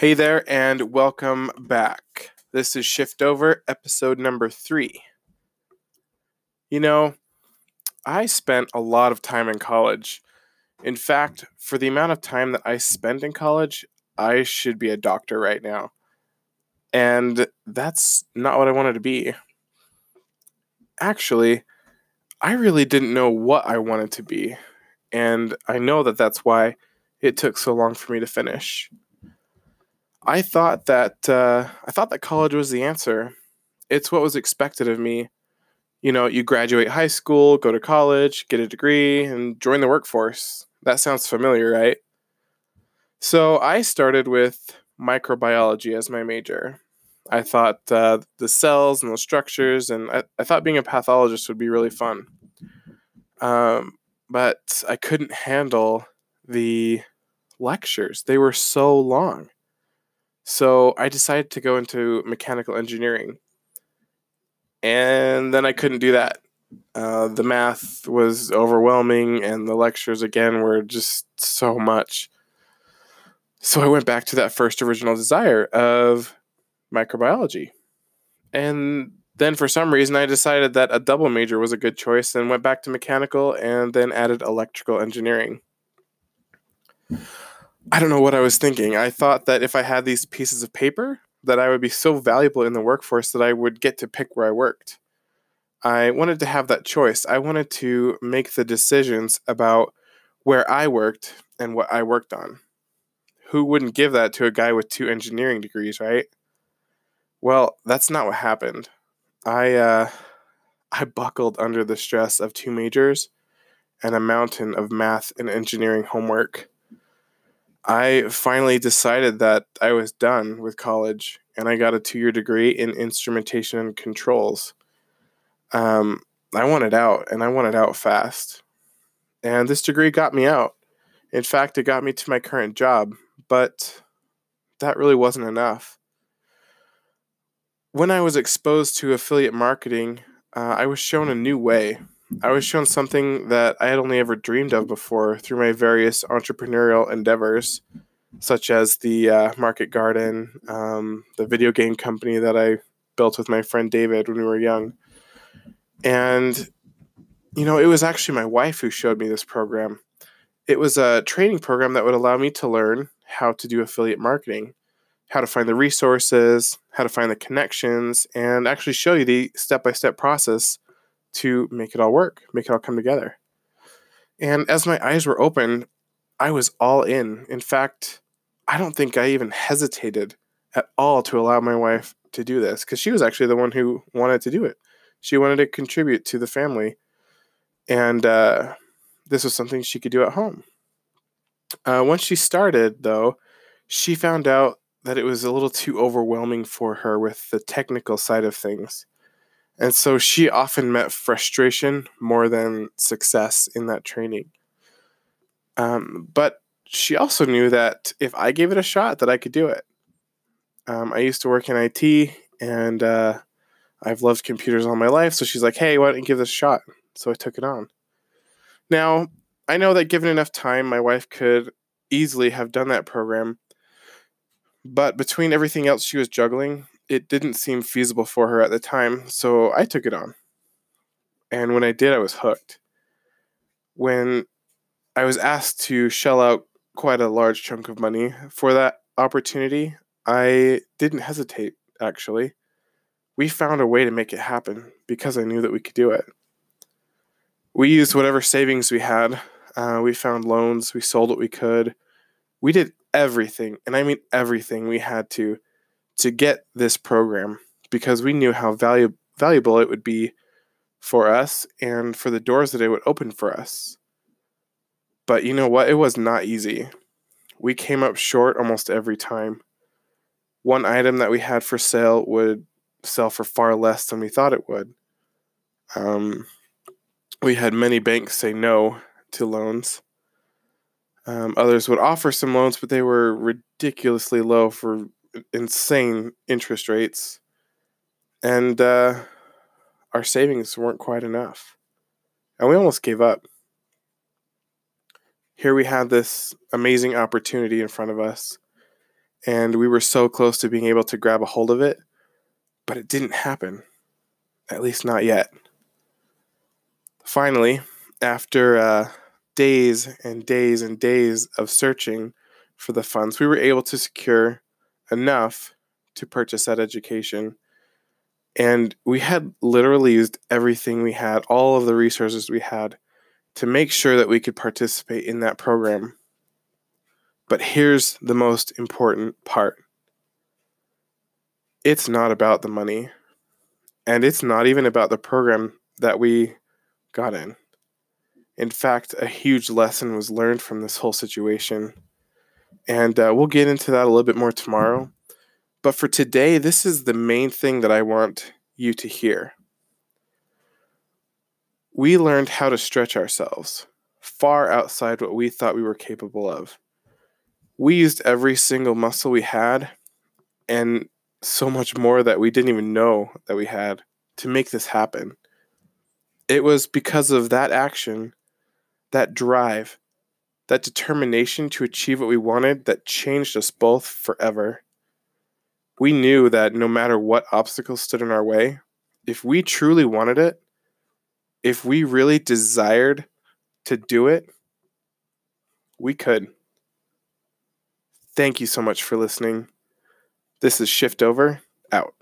Hey there, and welcome back. This is Shift Over, episode number three. You know, I spent a lot of time in college. In fact, for the amount of time that I spent in college, I should be a doctor right now. And that's not what I wanted to be. Actually, I really didn't know what I wanted to be. And I know that that's why it took so long for me to finish. I thought that uh, I thought that college was the answer. It's what was expected of me. You know, you graduate high school, go to college, get a degree, and join the workforce. That sounds familiar, right? So I started with microbiology as my major. I thought uh, the cells and the structures, and I, I, thought being a pathologist would be really fun. Um, but I couldn't handle the lectures, they were so long. So I decided to go into mechanical engineering. And then I couldn't do that. Uh, the math was overwhelming, and the lectures again were just so much. So I went back to that first original desire of microbiology. And then for some reason, I decided that a double major was a good choice and went back to mechanical and then added electrical engineering. I don't know what I was thinking. I thought that if I had these pieces of paper, that I would be so valuable in the workforce that I would get to pick where I worked. I wanted to have that choice. I wanted to make the decisions about where I worked and what I worked on. Who wouldn't give that to a guy with two engineering degrees, right? Well, that's not what happened. I uh, I buckled under the stress of two majors and a mountain of math and engineering homework. I finally decided that I was done with college and I got a two year degree in instrumentation and controls. Um, I wanted out and I wanted out fast. And this degree got me out. In fact, it got me to my current job, but that really wasn't enough. When I was exposed to affiliate marketing, uh, I was shown a new way I was shown something that I had only ever dreamed of before through my various entrepreneurial endeavors, such as the uh, Market Garden, um, the video game company that I built with my friend David when we were young. And, you know, it was actually my wife who showed me this program. It was a training program that would allow me to learn how to do affiliate marketing, how to find the resources, how to find the connections, and actually show you the step by step process to make it all work, make it all come together. And as my eyes were open, I was all in. In fact, I don't think I even hesitated at all to allow my wife to do this because she was actually the one who wanted to do it. She wanted to contribute to the family. And uh, this was something she could do at home. Uh, once she started, though, she found out that it was a little too overwhelming for her with the technical side of things. And so she often met frustration more than success in that training. Um, but she also knew that if I gave it a shot, that I could do it. Um, I used to work in IT, and uh, I've loved computers all my life. So she's like, "Hey, why don't you give this a shot?" So I took it on. Now I know that given enough time, my wife could easily have done that program. But between everything else she was juggling, it didn't seem feasible for her at the time, so I took it on. And when I did, I was hooked. When I was asked to shell out quite a large chunk of money for that opportunity, I didn't hesitate, actually. We found a way to make it happen because I knew that we could do it. We used whatever savings we had. Uh, we found loans. We sold what we could. We did everything, and I mean everything we had to to get this program because we knew how valu- valuable it would be for us and for the doors that it would open for us. But you know what? It was not easy. We came up short almost every time. One item that we had for sale would sell for far less than we thought it would. Um, we had many banks say no to loans. Um, others would offer some loans, but they were ridiculously low for insane interest rates, and uh, our savings weren't quite enough. And we almost gave up. Here we had this amazing opportunity in front of us, and we were so close to being able to grab a hold of it, but it didn't happen. At least not yet. Finally, after uh, days and days and days of searching for the funds, we were able to secure enough to purchase that education. And we had literally used everything we had, all of the resources we had, to make sure that we could participate in that program. But here's the most important part it's not about the money, and it's not even about the program that we got in. In fact, a huge lesson was learned from this whole situation. And uh, we'll get into that a little bit more tomorrow. But for today, this is the main thing that I want you to hear. We learned how to stretch ourselves far outside what we thought we were capable of. We used every single muscle we had and so much more that we didn't even know that we had to make this happen. It was because of that action, that drive, that determination to achieve what we wanted that changed us both forever. We knew that no matter what obstacles stood in our way, if we truly wanted it, if we really desired to do it, we could. Thank you so much for listening. This is Shift Over, out.